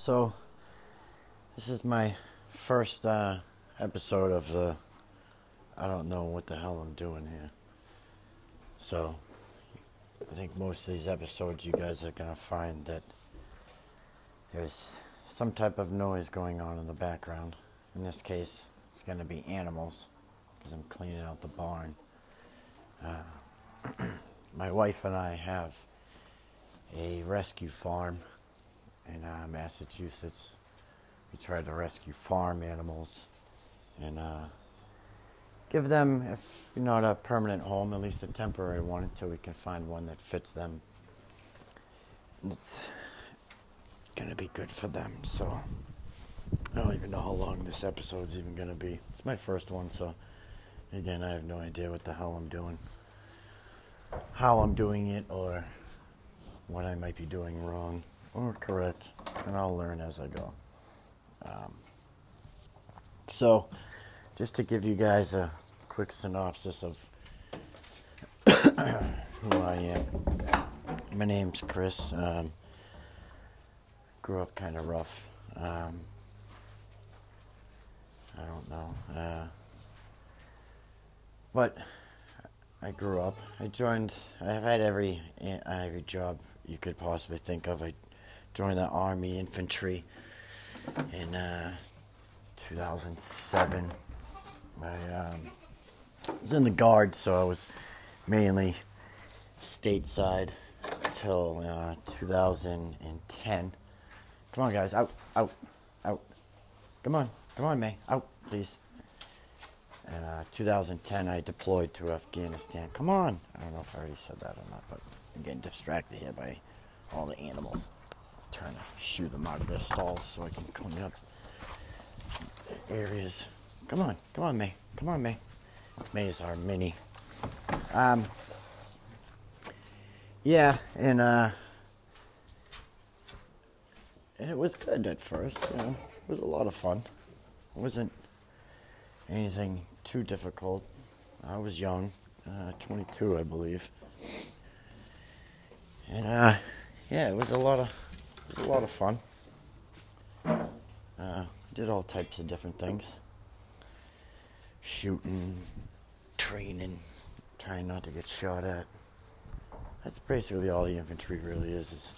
So, this is my first uh, episode of the. I don't know what the hell I'm doing here. So, I think most of these episodes you guys are gonna find that there's some type of noise going on in the background. In this case, it's gonna be animals because I'm cleaning out the barn. Uh, my wife and I have a rescue farm in uh, Massachusetts. We try to rescue farm animals and uh, give them, if not a permanent home, at least a temporary one until we can find one that fits them. It's gonna be good for them. So I don't even know how long this episode's even gonna be. It's my first one, so again, I have no idea what the hell I'm doing, how I'm doing it, or what I might be doing wrong or correct, and I'll learn as I go. Um, so, just to give you guys a quick synopsis of who I am. My name's Chris. Um, grew up kind of rough. Um, I don't know. Uh, but I grew up. I joined. I've had every every job you could possibly think of. I joined the Army infantry in uh, 2007. I um, was in the Guard, so I was mainly stateside until uh, 2010. Come on, guys, out, out, out. Come on, come on, May, out, please. In uh, 2010, I deployed to Afghanistan. Come on. I don't know if I already said that or not, but I'm getting distracted here by all the animals. Trying to shoo them out of their stalls so I can clean up areas. Come on, come on, May. Come on, May. May is our mini. Um, yeah, and uh, and it was good at first. You know, it was a lot of fun. It wasn't anything too difficult. I was young, uh, 22, I believe, and uh, yeah, it was a lot of it was a lot of fun. Uh, did all types of different things, shooting, training, trying not to get shot at. That's basically all the infantry really is: is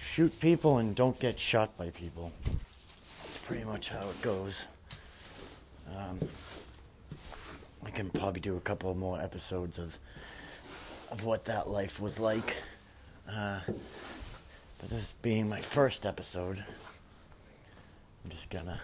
shoot people and don't get shot by people. That's pretty much how it goes. Um, I can probably do a couple more episodes of of what that life was like. Uh, but this being my first episode, I'm just gonna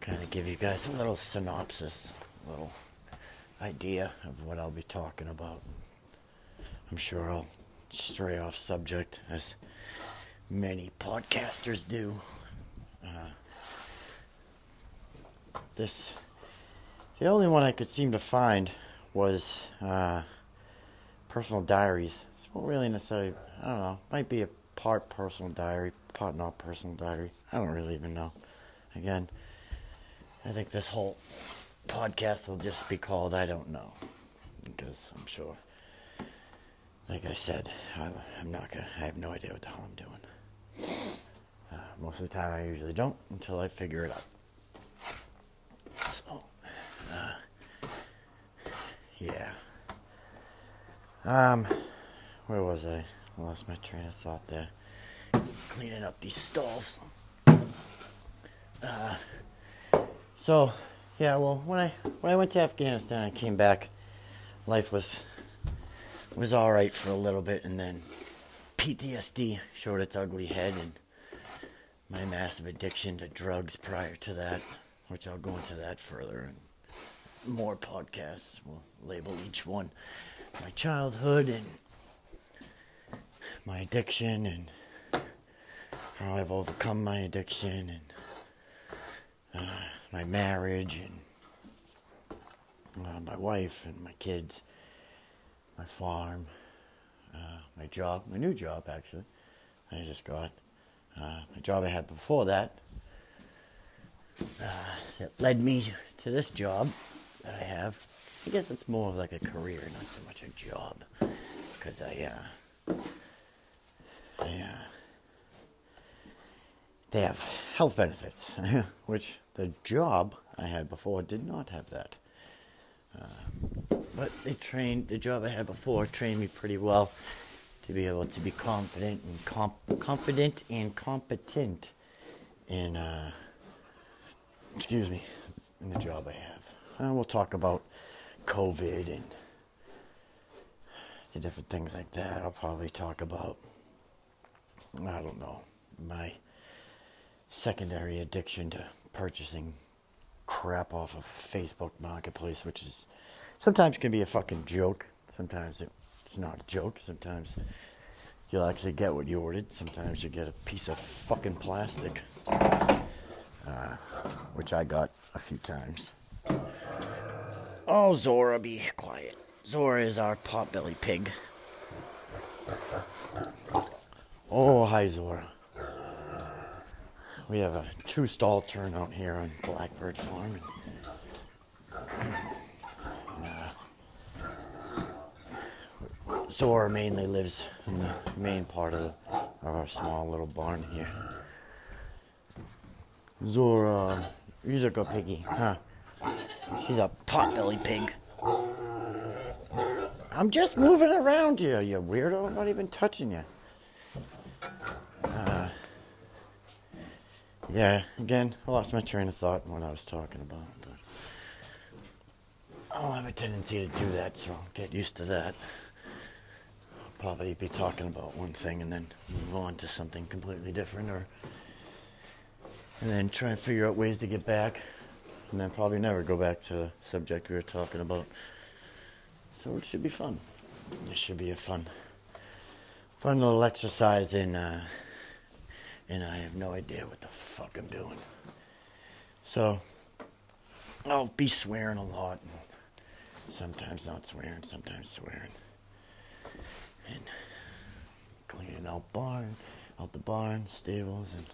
kind of give you guys a little synopsis, a little idea of what I'll be talking about. I'm sure I'll stray off subject, as many podcasters do. Uh, this, the only one I could seem to find was uh, personal diaries. It's not really necessarily, I don't know, might be a part personal diary, part not personal diary. I don't really even know. Again, I think this whole podcast will just be called I Don't Know. Because I'm sure, like I said, I, am not gonna, I have no idea what the hell I'm doing. Uh, most of the time I usually don't until I figure it out. So, uh, yeah. Um, where was I? Lost my train of thought there. Cleaning up these stalls. Uh, so, yeah. Well, when I when I went to Afghanistan, I came back. Life was was all right for a little bit, and then PTSD showed its ugly head, and my massive addiction to drugs prior to that, which I'll go into that further and more podcasts. We'll label each one my childhood and my addiction and how I've overcome my addiction and uh, my marriage and uh, my wife and my kids, my farm, uh, my job, my new job actually, I just got. Uh, my job I had before that uh, that led me to this job that I have. I guess it's more of like a career, not so much a job, because I, uh, they have health benefits, which the job I had before did not have that. Uh, but they trained the job I had before trained me pretty well to be able to be confident and comp- confident and competent in uh, excuse me in the job I have. Uh, we'll talk about COVID and the different things like that. I'll probably talk about I don't know my secondary addiction to purchasing crap off of Facebook Marketplace, which is sometimes can be a fucking joke. Sometimes it's not a joke. Sometimes you'll actually get what you ordered. Sometimes you get a piece of fucking plastic, uh, which I got a few times. Oh, Zora, be quiet. Zora is our potbelly pig. Oh, hi, Zora. We have a two stall turnout here on Blackbird Farm. uh, Zora mainly lives in the main part of, the, of our small little barn here. Zora, you're a good piggy, huh? She's a potbelly pig. I'm just moving around you, you weirdo. I'm not even touching you. Uh, yeah, again, I lost my train of thought when I was talking about. But I'll have a tendency to do that, so get used to that. I'll probably be talking about one thing and then move on to something completely different, or and then try and figure out ways to get back, and then probably never go back to the subject we were talking about. So it should be fun. It should be a fun, fun little exercise in. Uh, and I have no idea what the fuck I'm doing. So I'll be swearing a lot, and sometimes not swearing, sometimes swearing, and cleaning out barn, out the barn, stables, and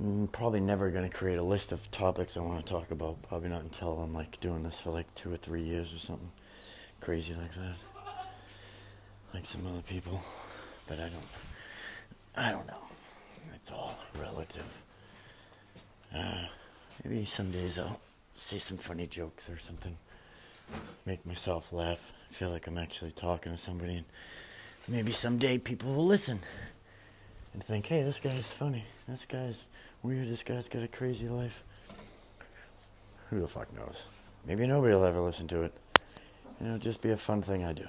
I'm probably never gonna create a list of topics I want to talk about. Probably not until I'm like doing this for like two or three years or something crazy like that, like some other people. But I don't. I don't know. It's all relative. Uh, maybe some days I'll say some funny jokes or something. Make myself laugh. feel like I'm actually talking to somebody. And maybe someday people will listen and think, hey, this guy's funny. This guy's weird. This guy's got a crazy life. Who the fuck knows? Maybe nobody will ever listen to it. It'll just be a fun thing I do.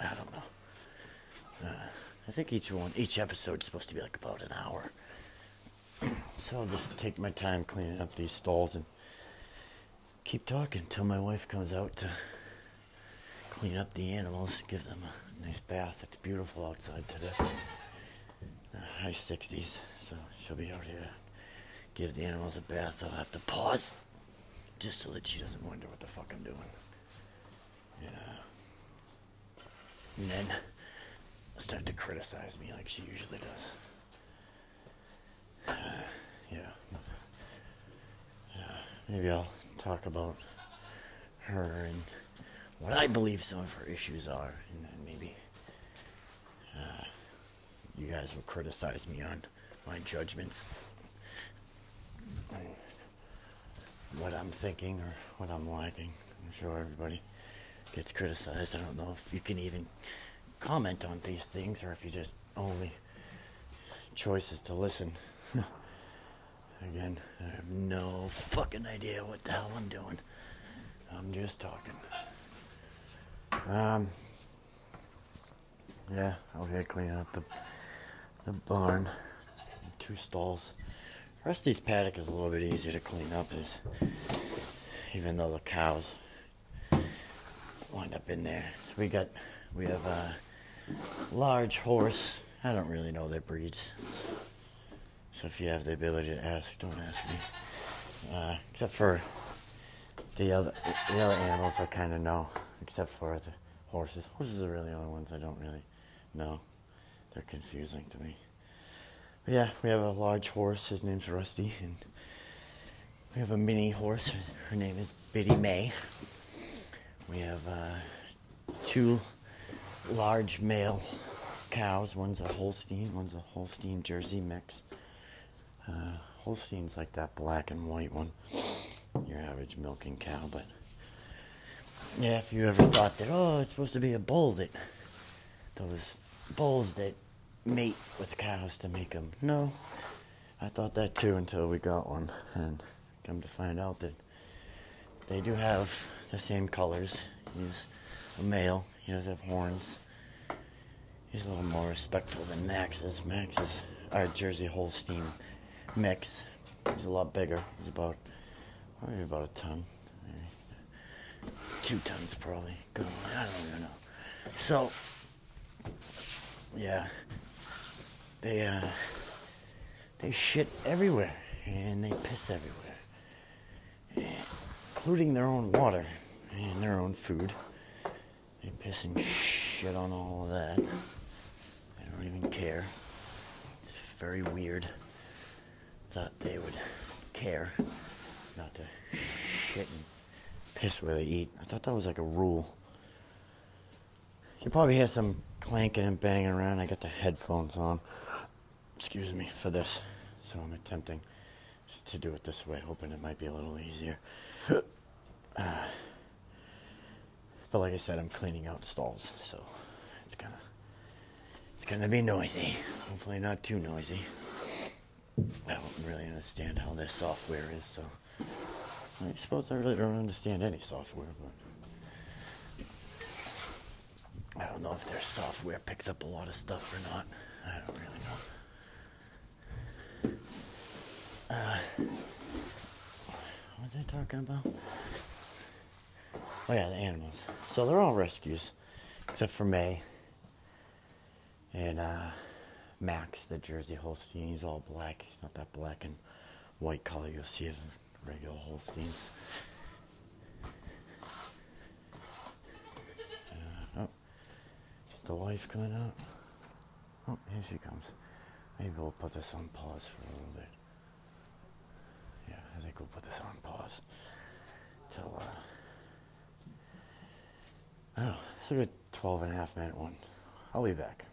I don't know. Uh, I think each one, each episode is supposed to be like about an hour. So I'll just take my time cleaning up these stalls and keep talking until my wife comes out to clean up the animals, give them a nice bath. It's beautiful outside today. Uh, high 60s, so she'll be out here. Give the animals a bath. I'll have to pause just so that she doesn't wonder what the fuck I'm doing. Yeah. And then start to criticize me like she usually does. Uh, yeah. Uh, maybe I'll talk about her and what I believe some of her issues are, and then maybe uh, you guys will criticize me on my judgments, what I'm thinking or what I'm lacking. I'm sure everybody gets criticized. I don't know if you can even comment on these things or if you just only choices to listen. Again, I have no fucking idea what the hell I'm doing. I'm just talking. Um, yeah, out here cleaning up the the barn, two stalls. Rusty's paddock is a little bit easier to clean up, is even though the cows wind up in there. So we got we have uh, large horse. I don't really know their breeds. So if you have the ability to ask, don't ask me. Uh, except for the other the other animals, I kind of know. Except for the horses. Horses are really the only ones I don't really know. They're confusing to me. But yeah, we have a large horse. His name's Rusty, and we have a mini horse. Her name is Biddy May. We have uh, two large male cows. One's a Holstein, one's a Holstein Jersey mix. Uh, Holstein's like that black and white one, your average milking cow. But yeah, if you ever thought that, oh, it's supposed to be a bull that those bulls that mate with cows to make them. No, I thought that too until we got one, and come to find out that they do have the same colors. He's a male. He does have horns. He's a little more respectful than Max is. Max is our Jersey Holstein mix. He's a lot bigger. He's about maybe about a ton, two tons probably. I don't even know. So yeah, they uh, they shit everywhere and they piss everywhere, including their own water and their own food. They piss and shit on all of that. I don't even care. It's very weird. Thought they would care not to shit and piss where they eat. I thought that was like a rule. You probably hear some clanking and banging around. I got the headphones on. Excuse me for this. So I'm attempting to do it this way, hoping it might be a little easier. Uh, but like I said, I'm cleaning out stalls, so it's gonna it's gonna be noisy. Hopefully not too noisy. I don't really understand how this software is, so I suppose I really don't understand any software, but I don't know if their software picks up a lot of stuff or not. I don't really know. Uh, what was I talking about? Oh yeah, the animals. So they're all rescues, except for May and uh, Max, the Jersey Holstein. He's all black. He's not that black and white color you'll see in regular Holsteins. Oh. The wife coming out? Oh, here she comes. Maybe we'll put this on pause for a little bit. Yeah, I think we'll put this on pause till, uh, oh, it's a good 12 and a half minute one. I'll be back.